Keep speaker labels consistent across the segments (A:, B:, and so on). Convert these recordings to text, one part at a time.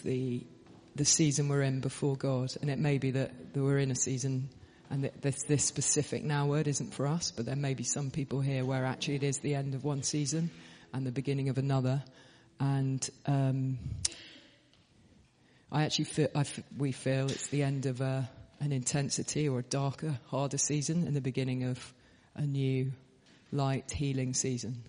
A: the the season we're in before God, and it may be that, that we're in a season and that this, this specific now word isn't for us, but there may be some people here where actually it is the end of one season and the beginning of another, and um, I actually feel I f- we feel it's the end of a, an intensity or a darker, harder season and the beginning of a new, light, healing season.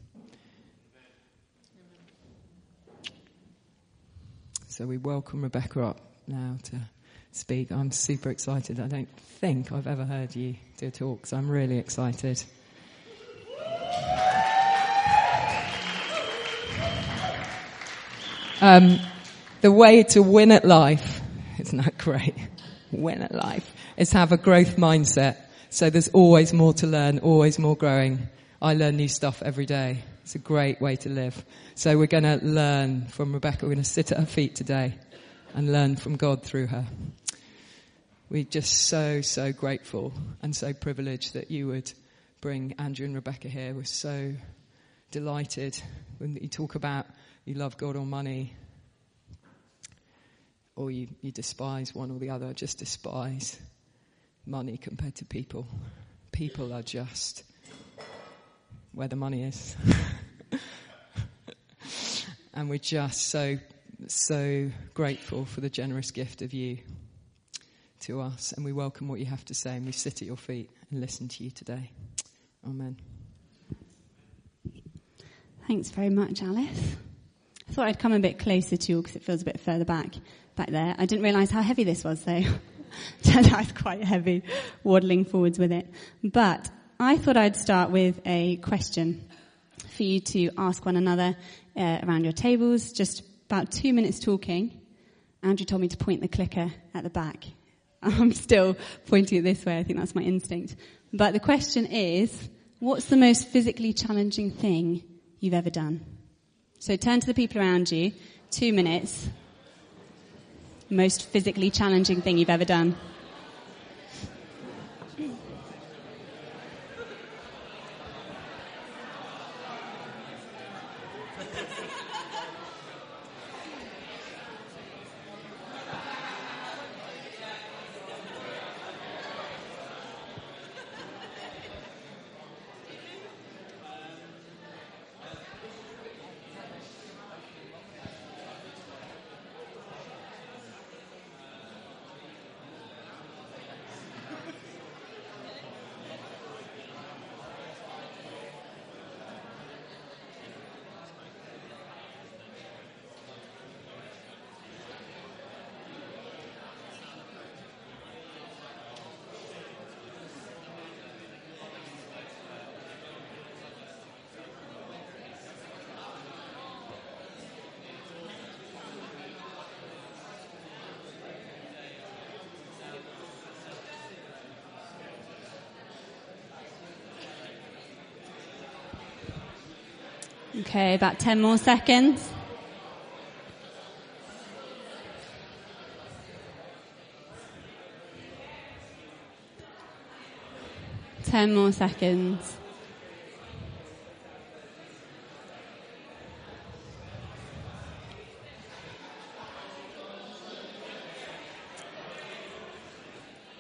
A: So we welcome Rebecca up now to speak. I'm super excited. I don't think I've ever heard you do a talk, so I'm really excited. Um, the way to win at life, isn't that great? Win at life is have a growth mindset. So there's always more to learn, always more growing. I learn new stuff every day. It's a great way to live. So we're going to learn from Rebecca. We're going to sit at her feet today and learn from God through her. We're just so, so grateful and so privileged that you would bring Andrew and Rebecca here. We're so delighted when you talk about you love God or money or you, you despise one or the other. Just despise money compared to people. People are just where the money is. and we're just so, so grateful for the generous gift of you to us. And we welcome what you have to say and we sit at your feet and listen to you today. Amen.
B: Thanks very much, Alice. I thought I'd come a bit closer to you because it feels a bit further back, back there. I didn't realise how heavy this was though. Turned out quite heavy, waddling forwards with it. But I thought I'd start with a question for you to ask one another uh, around your tables. Just about two minutes talking. Andrew told me to point the clicker at the back. I'm still pointing it this way. I think that's my instinct. But the question is, what's the most physically challenging thing you've ever done? So turn to the people around you. Two minutes. Most physically challenging thing you've ever done. Okay, about 10 more seconds. Ten more seconds.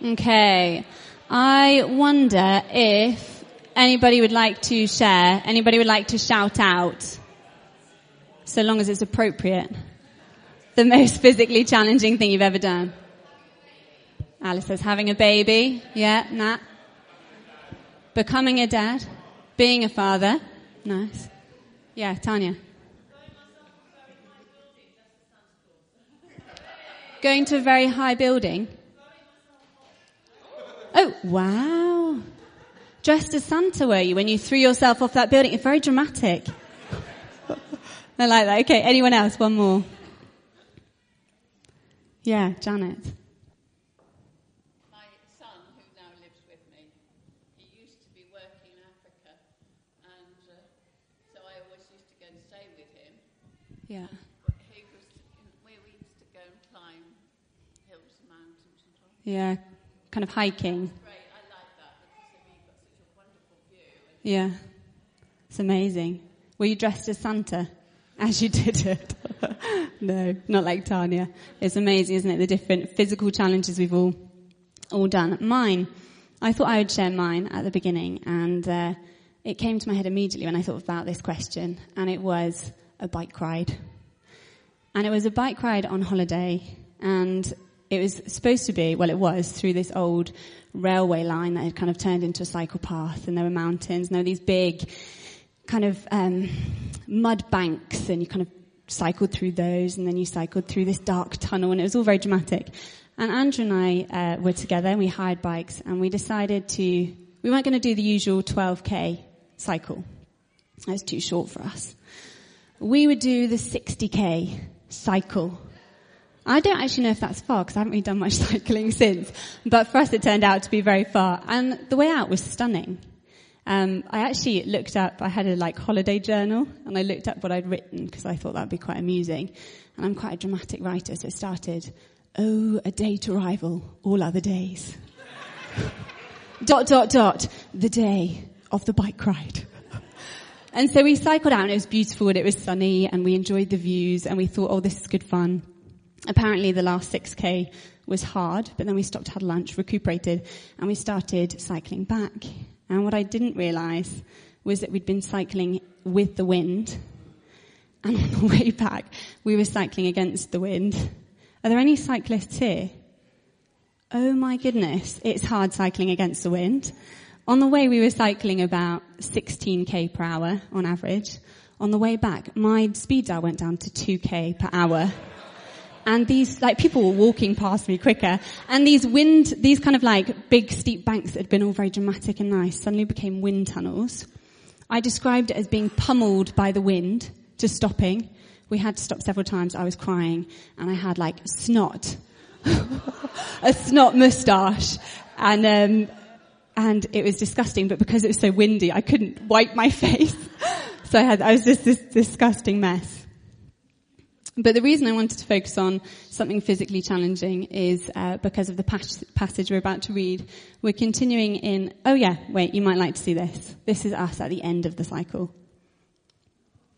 B: Okay. I wonder if Anybody would like to share? Anybody would like to shout out? So long as it's appropriate. The most physically challenging thing you've ever done. Alice says having a baby. Yeah, Nat. Becoming a dad. Being a father. Nice. Yeah, Tanya. Going to a very high building. Oh, wow dressed as Santa, were you, when you threw yourself off that building? It's very dramatic. I like that. Okay, anyone else? One more. Yeah, Janet.
C: My son, who now lives with me, he used to be working in Africa, and uh, so I always used to go and stay with him.
B: Yeah.
C: He was, we used to go and climb hills and mountains and.
B: Yeah, kind of hiking.
C: Great, I like that because you've got such a wonderful view.
B: Yeah. It's amazing. Were you dressed as Santa? as you did it. no, not like Tanya. It's amazing, isn't it? The different physical challenges we've all, all done. Mine, I thought I would share mine at the beginning and, uh, it came to my head immediately when I thought about this question and it was a bike ride. And it was a bike ride on holiday and it was supposed to be, well it was, through this old railway line that had kind of turned into a cycle path and there were mountains and there were these big kind of um, mud banks and you kind of cycled through those and then you cycled through this dark tunnel and it was all very dramatic. And Andrew and I uh, were together and we hired bikes and we decided to, we weren't going to do the usual 12k cycle. That was too short for us. We would do the 60k cycle. I don't actually know if that's far because I haven't really done much cycling since, but for us it turned out to be very far. And the way out was stunning. Um, I actually looked up, I had a like holiday journal and I looked up what I'd written because I thought that would be quite amusing. And I'm quite a dramatic writer, so it started, oh, a day to arrival, all other days. dot, dot, dot, the day of the bike ride. and so we cycled out and it was beautiful and it was sunny and we enjoyed the views and we thought, oh, this is good fun. Apparently the last 6k was hard, but then we stopped, had lunch, recuperated, and we started cycling back. And what I didn't realize was that we'd been cycling with the wind. And on the way back, we were cycling against the wind. Are there any cyclists here? Oh my goodness, it's hard cycling against the wind. On the way, we were cycling about 16k per hour on average. On the way back, my speed dial went down to 2k per hour and these like people were walking past me quicker. And these wind these kind of like big steep banks that had been all very dramatic and nice suddenly became wind tunnels. I described it as being pummeled by the wind to stopping. We had to stop several times. I was crying. And i had like snot. A snot moustache. And um and it was disgusting but because it was so windy i couldn't wipe my face. So i had i was just this disgusting mess but the reason I wanted to focus on something physically challenging is uh, because of the pas- passage we're about to read. We're continuing in, oh yeah, wait, you might like to see this. This is us at the end of the cycle.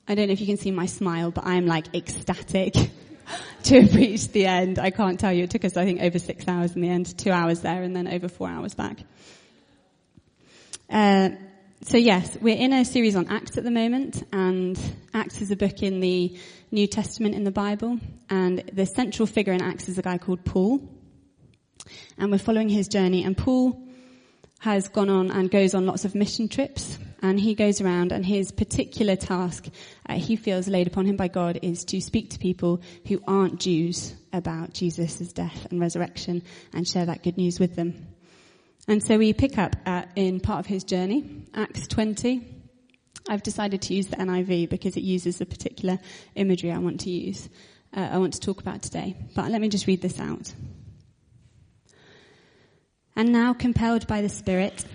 B: I don't know if you can see my smile, but I'm like ecstatic to have reached the end. I can't tell you. It took us, I think, over six hours in the end, two hours there and then over four hours back. Uh, so yes, we're in a series on Acts at the moment, and Acts is a book in the New Testament in the Bible, and the central figure in Acts is a guy called Paul. And we're following his journey, and Paul has gone on and goes on lots of mission trips, and he goes around, and his particular task uh, he feels laid upon him by God is to speak to people who aren't Jews about Jesus' death and resurrection, and share that good news with them. And so we pick up at, in part of his journey, Acts 20. I've decided to use the NIV because it uses the particular imagery I want to use, uh, I want to talk about today. But let me just read this out. And now compelled by the Spirit,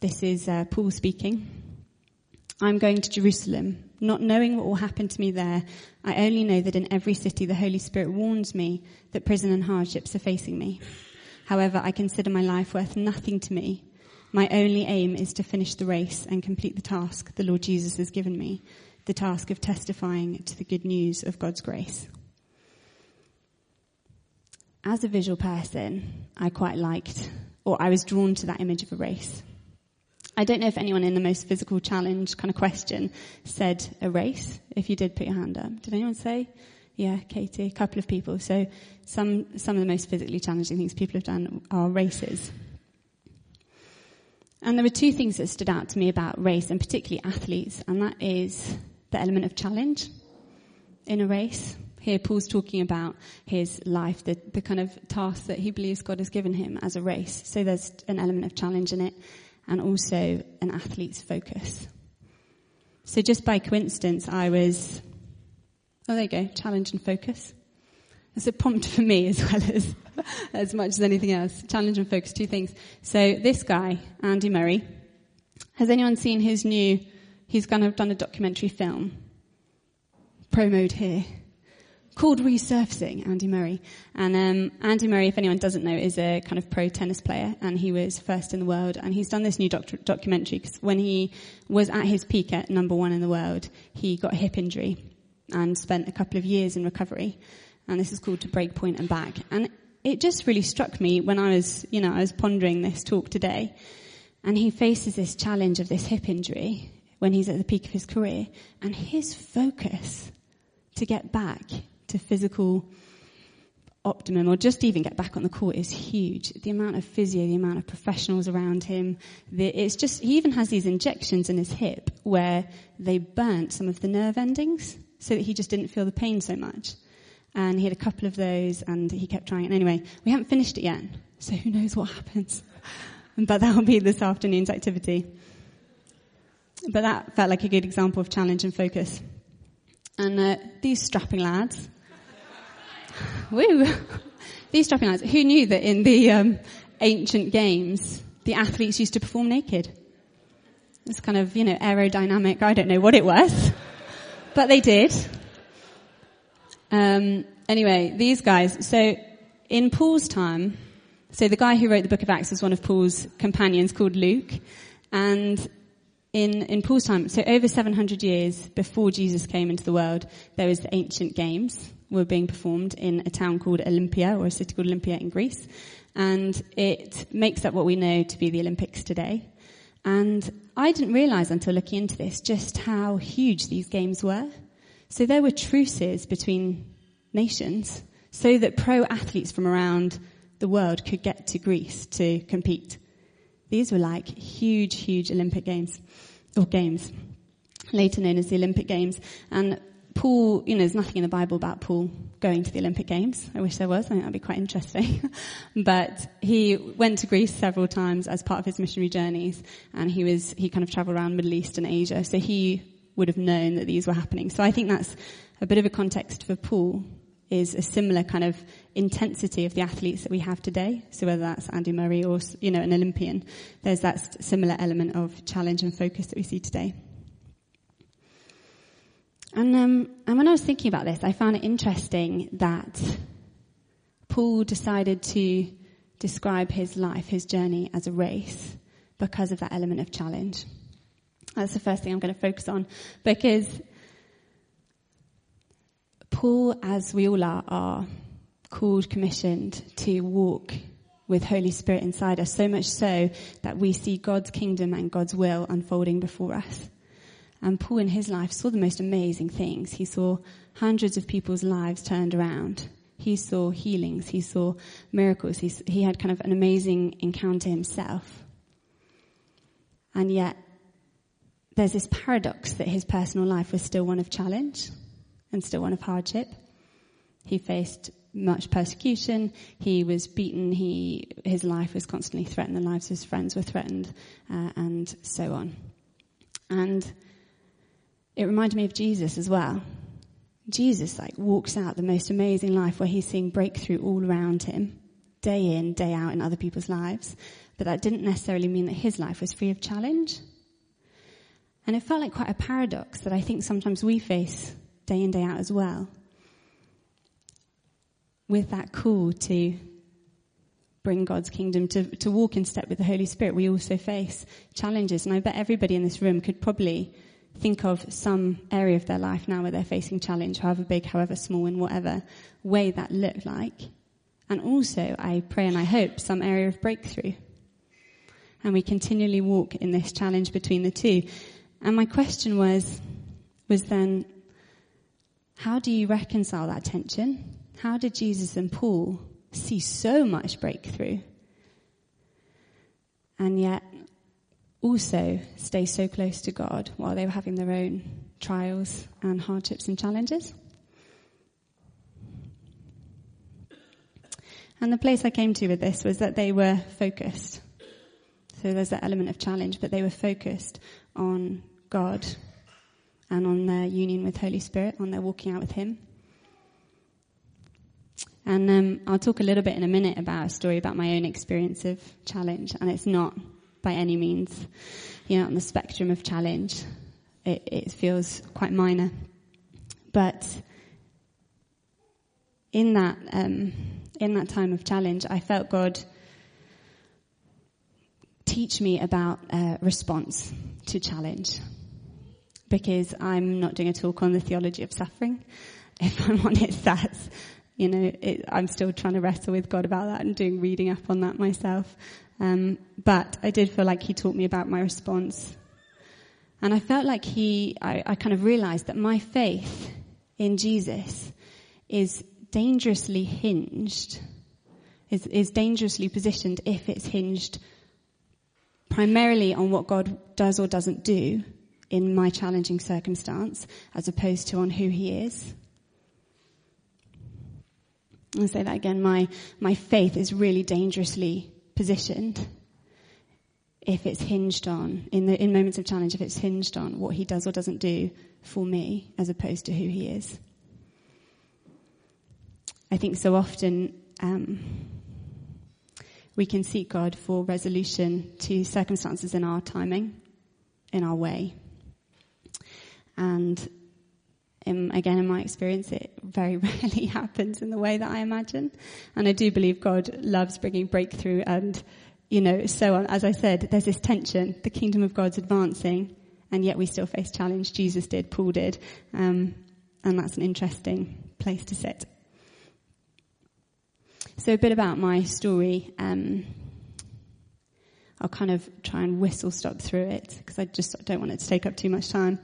B: this is uh, Paul speaking, I'm going to Jerusalem, not knowing what will happen to me there. I only know that in every city the Holy Spirit warns me that prison and hardships are facing me. However, I consider my life worth nothing to me. My only aim is to finish the race and complete the task the Lord Jesus has given me, the task of testifying to the good news of God's grace. As a visual person, I quite liked, or I was drawn to that image of a race. I don't know if anyone in the most physical challenge kind of question said a race. If you did, put your hand up. Did anyone say? Yeah, Katie, a couple of people. So some, some of the most physically challenging things people have done are races. And there were two things that stood out to me about race and particularly athletes, and that is the element of challenge in a race. Here Paul's talking about his life, the, the kind of task that he believes God has given him as a race. So there's an element of challenge in it and also an athlete's focus. So just by coincidence, I was Oh, there you go. Challenge and focus. It's a prompt for me as well as, as much as anything else. Challenge and focus, two things. So this guy, Andy Murray, has anyone seen his new, he's kind of done a documentary film, promoed here, called Resurfacing, Andy Murray. And um, Andy Murray, if anyone doesn't know, is a kind of pro tennis player, and he was first in the world. And he's done this new doc- documentary because when he was at his peak at number one in the world, he got a hip injury and spent a couple of years in recovery. And this is called To Break Point and Back. And it just really struck me when I was, you know, I was pondering this talk today. And he faces this challenge of this hip injury when he's at the peak of his career. And his focus to get back to physical optimum or just even get back on the court is huge. The amount of physio, the amount of professionals around him, the, it's just, he even has these injections in his hip where they burnt some of the nerve endings so that he just didn't feel the pain so much. And he had a couple of those and he kept trying it. Anyway, we haven't finished it yet, so who knows what happens. But that will be this afternoon's activity. But that felt like a good example of challenge and focus. And uh, these strapping lads, Woo! These strapping lads. Who knew that in the um, ancient games, the athletes used to perform naked? It's kind of, you know, aerodynamic. I don't know what it was, but they did. Um, anyway, these guys. So in Paul's time, so the guy who wrote the book of Acts was one of Paul's companions called Luke, and in, in Paul's time, so over 700 years before Jesus came into the world, there was ancient games were being performed in a town called Olympia, or a city called Olympia in Greece. And it makes up what we know to be the Olympics today. And I didn't realize until looking into this just how huge these games were. So there were truces between nations so that pro athletes from around the world could get to Greece to compete. These were like huge, huge Olympic games, or games, later known as the Olympic Games. And Paul, you know, there's nothing in the Bible about Paul going to the Olympic Games. I wish there was. I think that'd be quite interesting. but he went to Greece several times as part of his missionary journeys, and he was he kind of travelled around Middle East and Asia, so he would have known that these were happening. So I think that's a bit of a context for Paul is a similar kind of intensity of the athletes that we have today. So whether that's Andy Murray or, you know, an Olympian, there's that similar element of challenge and focus that we see today. And, um, and when I was thinking about this, I found it interesting that Paul decided to describe his life, his journey as a race because of that element of challenge. That's the first thing I'm going to focus on because Paul, as we all are, are called, commissioned to walk with Holy Spirit inside us, so much so that we see God's kingdom and God's will unfolding before us. And Paul in his life saw the most amazing things. He saw hundreds of people's lives turned around. He saw healings. He saw miracles. He, he had kind of an amazing encounter himself. And yet, there's this paradox that his personal life was still one of challenge and still one of hardship. He faced much persecution. He was beaten. He, his life was constantly threatened. The lives of his friends were threatened, uh, and so on. And it reminded me of Jesus as well. Jesus like walks out the most amazing life where he's seeing breakthrough all around him, day in, day out in other people's lives. But that didn't necessarily mean that his life was free of challenge. And it felt like quite a paradox that I think sometimes we face day in, day out as well. With that call to bring God's kingdom, to, to walk in step with the Holy Spirit, we also face challenges. And I bet everybody in this room could probably think of some area of their life now where they're facing challenge, however big, however small, in whatever way that looked like. And also, I pray and I hope, some area of breakthrough. And we continually walk in this challenge between the two. And my question was, was then, how do you reconcile that tension? How did Jesus and Paul see so much breakthrough? And yet, also stay so close to God while they were having their own trials and hardships and challenges. And the place I came to with this was that they were focused. So there's that element of challenge, but they were focused on God and on their union with Holy Spirit, on their walking out with Him. And um, I'll talk a little bit in a minute about a story about my own experience of challenge, and it's not by any means, you know, on the spectrum of challenge. It, it feels quite minor. But in that, um, in that time of challenge, I felt God teach me about uh, response to challenge. because I'm not doing a talk on the theology of suffering. If I'm honest, that's, you know, it, I'm still trying to wrestle with God about that and doing reading up on that myself. Um, but I did feel like he taught me about my response. And I felt like he, I, I kind of realized that my faith in Jesus is dangerously hinged, is, is dangerously positioned if it's hinged primarily on what God does or doesn't do in my challenging circumstance as opposed to on who he is. I'll say that again. My, my faith is really dangerously positioned if it's hinged on, in the, in moments of challenge, if it's hinged on what he does or doesn't do for me as opposed to who he is. I think so often, um, we can seek God for resolution to circumstances in our timing, in our way. And in, again, in my experience, it very rarely happens in the way that I imagine. And I do believe God loves bringing breakthrough and, you know, so on. As I said, there's this tension. The kingdom of God's advancing, and yet we still face challenge. Jesus did, Paul did. Um, and that's an interesting place to sit. So a bit about my story. Um, I'll kind of try and whistle stop through it because I just don't want it to take up too much time.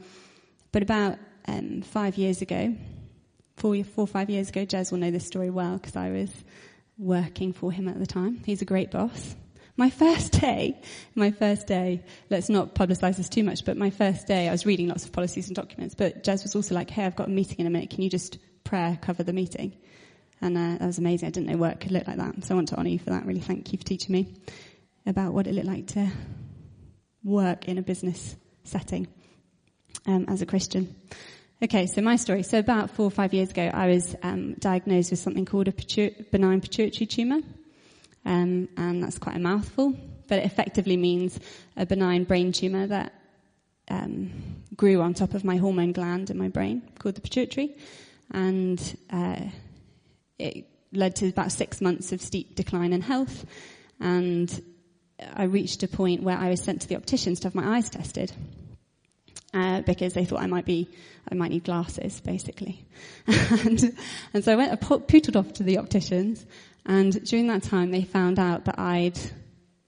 B: But about um, five years ago, four, four or five years ago, Jez will know this story well because I was working for him at the time. He's a great boss. My first day, my first day, let's not publicize this too much, but my first day, I was reading lots of policies and documents, but Jez was also like, hey, I've got a meeting in a minute. Can you just prayer cover the meeting? And uh, that was amazing. I didn't know work could look like that. So I want to honour you for that. Really thank you for teaching me about what it looked like to work in a business setting um, as a Christian. Okay, so my story. So about four or five years ago, I was um, diagnosed with something called a benign pituitary tumour. Um, and that's quite a mouthful, but it effectively means a benign brain tumour that um, grew on top of my hormone gland in my brain called the pituitary. And uh, it led to about six months of steep decline in health. And I reached a point where I was sent to the opticians to have my eyes tested. Uh, because they thought I might be, I might need glasses, basically. and, and so I went, I pootled off to the opticians, and during that time they found out that I'd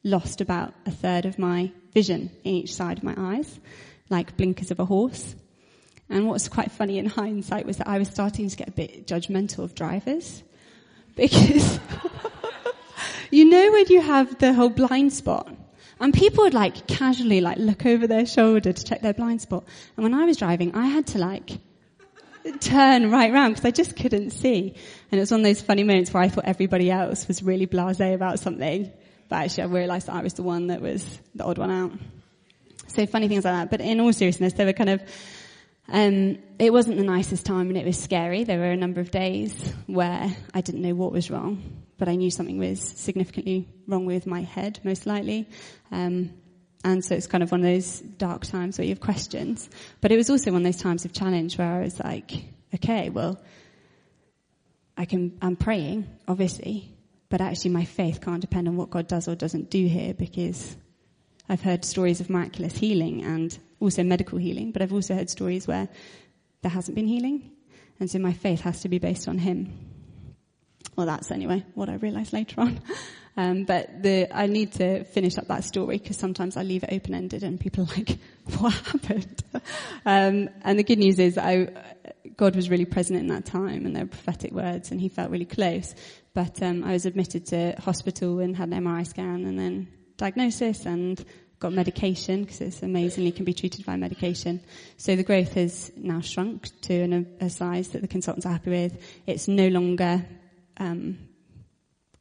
B: lost about a third of my vision in each side of my eyes, like blinkers of a horse. And what's quite funny in hindsight was that I was starting to get a bit judgmental of drivers. Because, you know when you have the whole blind spot? And people would like casually like look over their shoulder to check their blind spot. And when I was driving, I had to like turn right round because I just couldn't see. And it was one of those funny moments where I thought everybody else was really blasé about something. But actually I realized that I was the one that was the odd one out. So funny things like that. But in all seriousness, they were kind of, um, it wasn't the nicest time and it was scary. There were a number of days where I didn't know what was wrong but I knew something was significantly wrong with my head, most likely. Um, and so it's kind of one of those dark times where you have questions. But it was also one of those times of challenge where I was like, okay, well, I can, I'm praying, obviously, but actually my faith can't depend on what God does or doesn't do here because I've heard stories of miraculous healing and also medical healing, but I've also heard stories where there hasn't been healing. And so my faith has to be based on Him. Well, that's anyway what I realised later on. Um, but the, I need to finish up that story because sometimes I leave it open-ended and people are like, what happened? um, and the good news is I, God was really present in that time and there were prophetic words and he felt really close. But um, I was admitted to hospital and had an MRI scan and then diagnosis and got medication because it's amazingly can be treated by medication. So the growth has now shrunk to an, a size that the consultants are happy with. It's no longer um,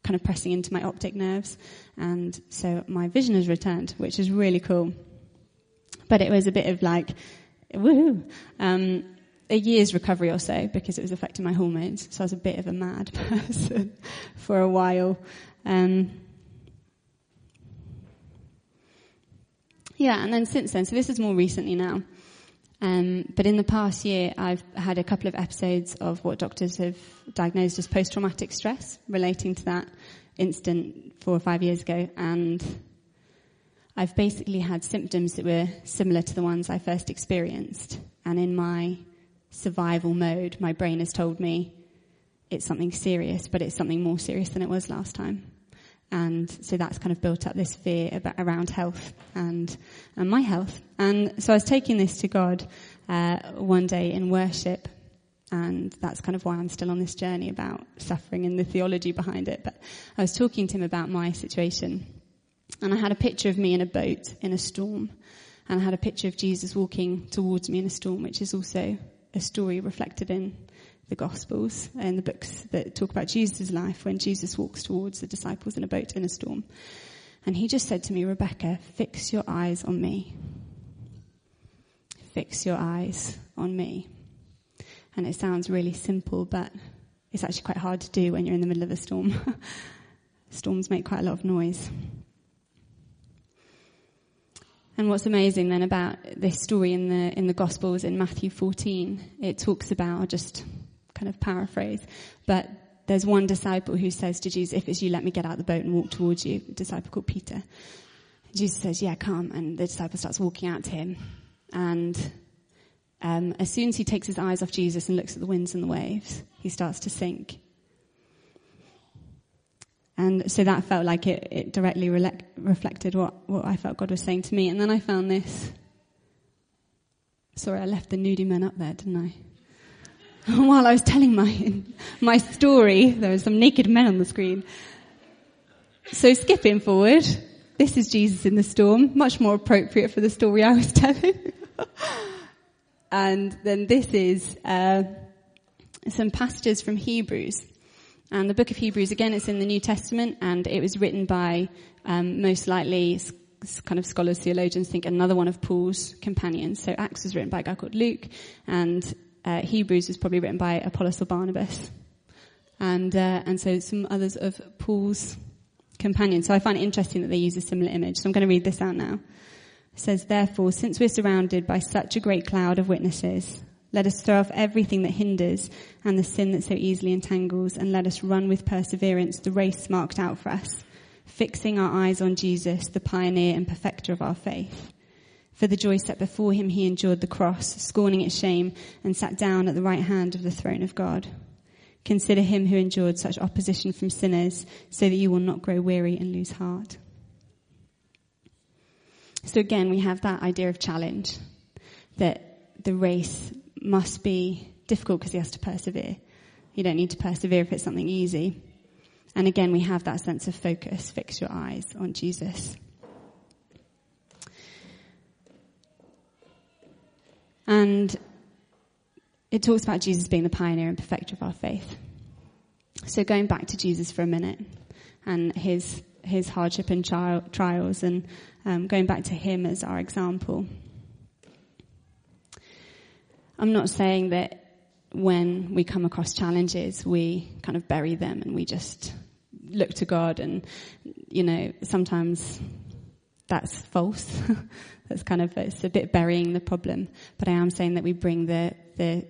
B: kind of pressing into my optic nerves, and so my vision has returned, which is really cool. But it was a bit of like, woohoo, um, a year's recovery or so because it was affecting my hormones. So I was a bit of a mad person for a while. Um, yeah, and then since then, so this is more recently now. Um, but in the past year, I've had a couple of episodes of what doctors have diagnosed as post-traumatic stress relating to that incident four or five years ago. And I've basically had symptoms that were similar to the ones I first experienced. And in my survival mode, my brain has told me it's something serious, but it's something more serious than it was last time. And so that's kind of built up this fear about, around health and, and my health. And so I was taking this to God uh, one day in worship, and that's kind of why I'm still on this journey about suffering and the theology behind it. But I was talking to him about my situation, and I had a picture of me in a boat in a storm, and I had a picture of Jesus walking towards me in a storm, which is also a story reflected in the Gospels and the books that talk about Jesus' life when Jesus walks towards the disciples in a boat in a storm. And he just said to me, Rebecca, fix your eyes on me. Fix your eyes on me. And it sounds really simple, but it's actually quite hard to do when you're in the middle of a storm. Storms make quite a lot of noise. And what's amazing then about this story in the in the Gospels in Matthew 14, it talks about just kind of paraphrase, but there's one disciple who says to Jesus, "If it's you, let me get out of the boat and walk towards you." A disciple called Peter. Jesus says, "Yeah, come," and the disciple starts walking out to him, and um, as soon as he takes his eyes off Jesus and looks at the winds and the waves, he starts to sink. And so that felt like it, it directly re- reflected what, what I felt God was saying to me. And then I found this. Sorry, I left the nudie men up there, didn't I? While I was telling my, my story, there were some naked men on the screen. So skipping forward, this is Jesus in the storm, much more appropriate for the story I was telling. and then this is uh, some passages from Hebrews. And the book of Hebrews, again, it's in the New Testament, and it was written by um, most likely kind of scholars, theologians think another one of Paul's companions. So Acts was written by a guy called Luke, and uh, Hebrews was probably written by Apollos or Barnabas, and uh, and so some others of Paul's companions. So I find it interesting that they use a similar image. So I'm going to read this out now. It says, therefore, since we're surrounded by such a great cloud of witnesses, let us throw off everything that hinders and the sin that so easily entangles, and let us run with perseverance the race marked out for us, fixing our eyes on Jesus, the pioneer and perfecter of our faith. For the joy set before him, he endured the cross, scorning its shame, and sat down at the right hand of the throne of God. Consider him who endured such opposition from sinners, so that you will not grow weary and lose heart. So again, we have that idea of challenge, that the race must be difficult because he has to persevere. You don't need to persevere if it's something easy. And again, we have that sense of focus. Fix your eyes on Jesus. And it talks about Jesus being the pioneer and perfecter of our faith. So going back to Jesus for a minute and his his hardship and trials, and um, going back to him as our example. I'm not saying that when we come across challenges, we kind of bury them and we just look to God and, you know, sometimes that's false. that's kind of, it's a bit burying the problem. But I am saying that we bring the, the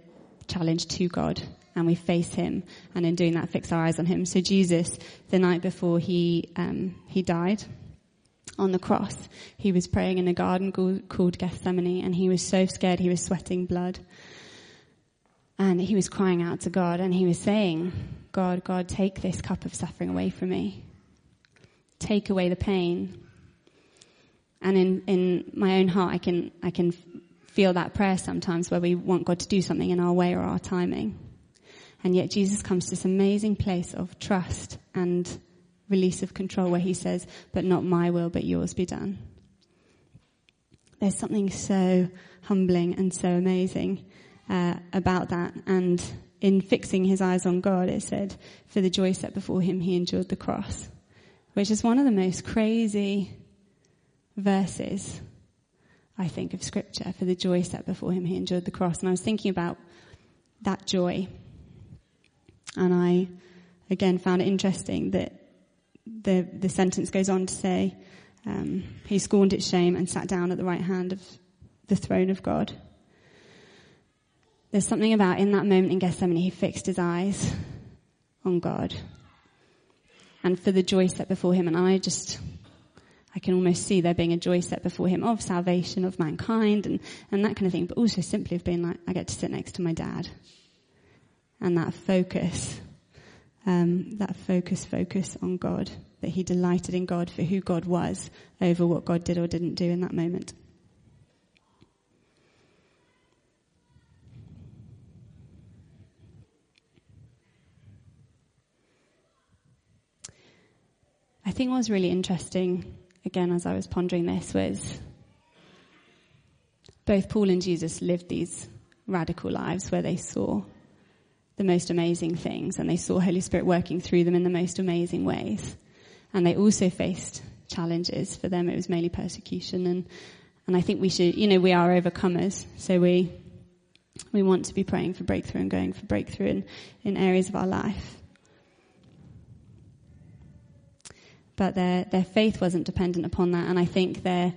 B: challenge to God and we face Him and in doing that fix our eyes on Him. So Jesus, the night before he, um, he died, on the cross, he was praying in a garden called Gethsemane and he was so scared he was sweating blood. And he was crying out to God and he was saying, God, God, take this cup of suffering away from me. Take away the pain. And in, in my own heart, I can, I can feel that prayer sometimes where we want God to do something in our way or our timing. And yet Jesus comes to this amazing place of trust and release of control where he says, but not my will, but yours be done. There's something so humbling and so amazing uh, about that. And in fixing his eyes on God, it said, for the joy set before him, he endured the cross, which is one of the most crazy verses, I think, of scripture. For the joy set before him, he endured the cross. And I was thinking about that joy. And I, again, found it interesting that the, the sentence goes on to say, um, he scorned its shame and sat down at the right hand of the throne of God. There's something about in that moment in Gethsemane, he fixed his eyes on God and for the joy set before him. And I just, I can almost see there being a joy set before him of salvation of mankind and, and that kind of thing, but also simply of being like, I get to sit next to my dad. And that focus, um, that focus, focus on God, that he delighted in God for who God was over what God did or didn't do in that moment. I think what was really interesting, again, as I was pondering this, was both Paul and Jesus lived these radical lives where they saw the most amazing things and they saw Holy Spirit working through them in the most amazing ways. And they also faced challenges. For them, it was mainly persecution. And, and I think we should, you know, we are overcomers. So we, we want to be praying for breakthrough and going for breakthrough in, in areas of our life. But their, their faith wasn't dependent upon that. And I think their,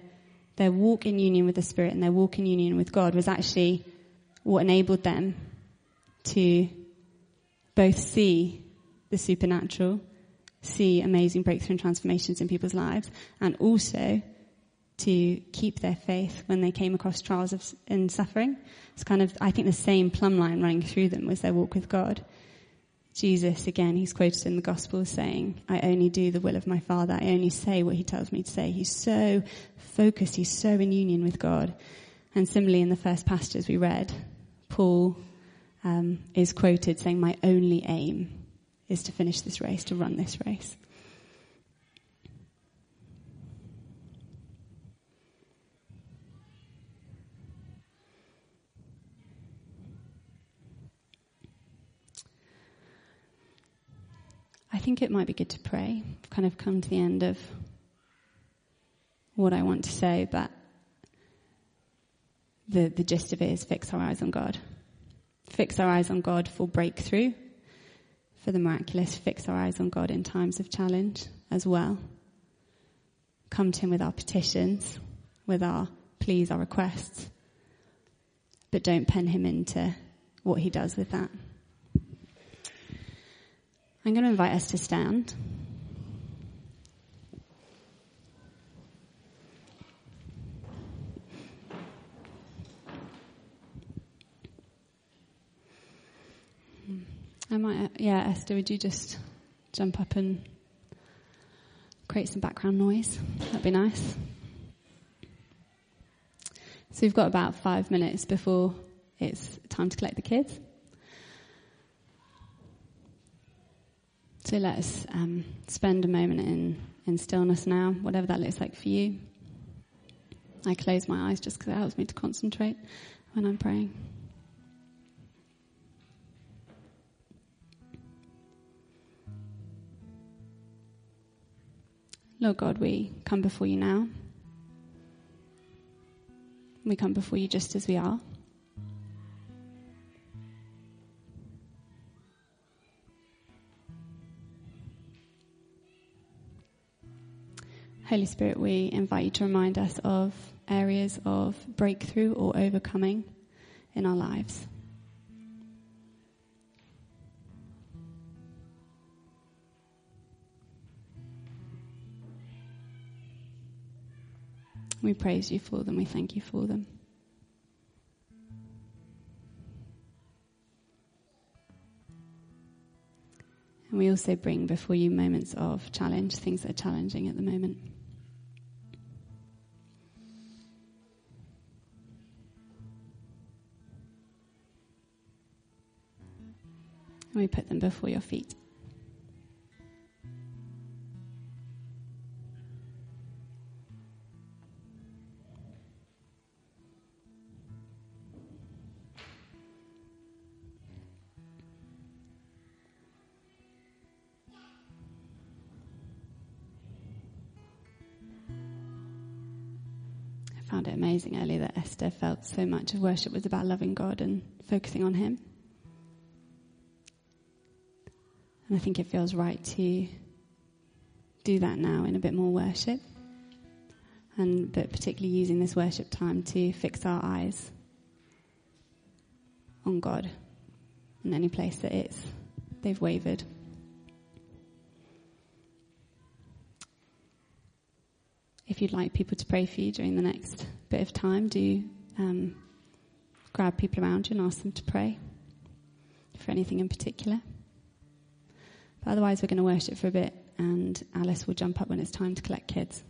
B: their walk in union with the Spirit and their walk in union with God was actually what enabled them to both see the supernatural, see amazing breakthrough and transformations in people's lives, and also to keep their faith when they came across trials of, and suffering. It's kind of, I think the same plumb line running through them was their walk with God. Jesus, again, he's quoted in the Gospels saying, I only do the will of my Father. I only say what he tells me to say. He's so focused. He's so in union with God. And similarly, in the first passages we read, Paul um, is quoted saying, My only aim is to finish this race, to run this race. I think it might be good to pray. I've kind of come to the end of what I want to say, but the, the gist of it is fix our eyes on God. Fix our eyes on God for breakthrough, for the miraculous. Fix our eyes on God in times of challenge as well. Come to Him with our petitions, with our pleas, our requests, but don't pen Him into what He does with that. I'm going to invite us to stand. I might, uh, yeah, Esther, would you just jump up and create some background noise? That'd be nice. So we've got about five minutes before it's time to collect the kids. So let us um, spend a moment in, in stillness now, whatever that looks like for you. I close my eyes just because it helps me to concentrate when I'm praying. Lord God, we come before you now. We come before you just as we are. Holy Spirit, we invite you to remind us of areas of breakthrough or overcoming in our lives. We praise you for them. We thank you for them. And we also bring before you moments of challenge, things that are challenging at the moment. We put them before your feet. I found it amazing earlier that Esther felt so much of worship was about loving God and focusing on Him. And I think it feels right to do that now in a bit more worship. And, but particularly using this worship time to fix our eyes on God in any place that it's, they've wavered. if you'd like people to pray for you during the next bit of time, do um, grab people around you and ask them to pray for anything in particular. But otherwise, we're going to worship for a bit, and Alice will jump up when it's time to collect kids.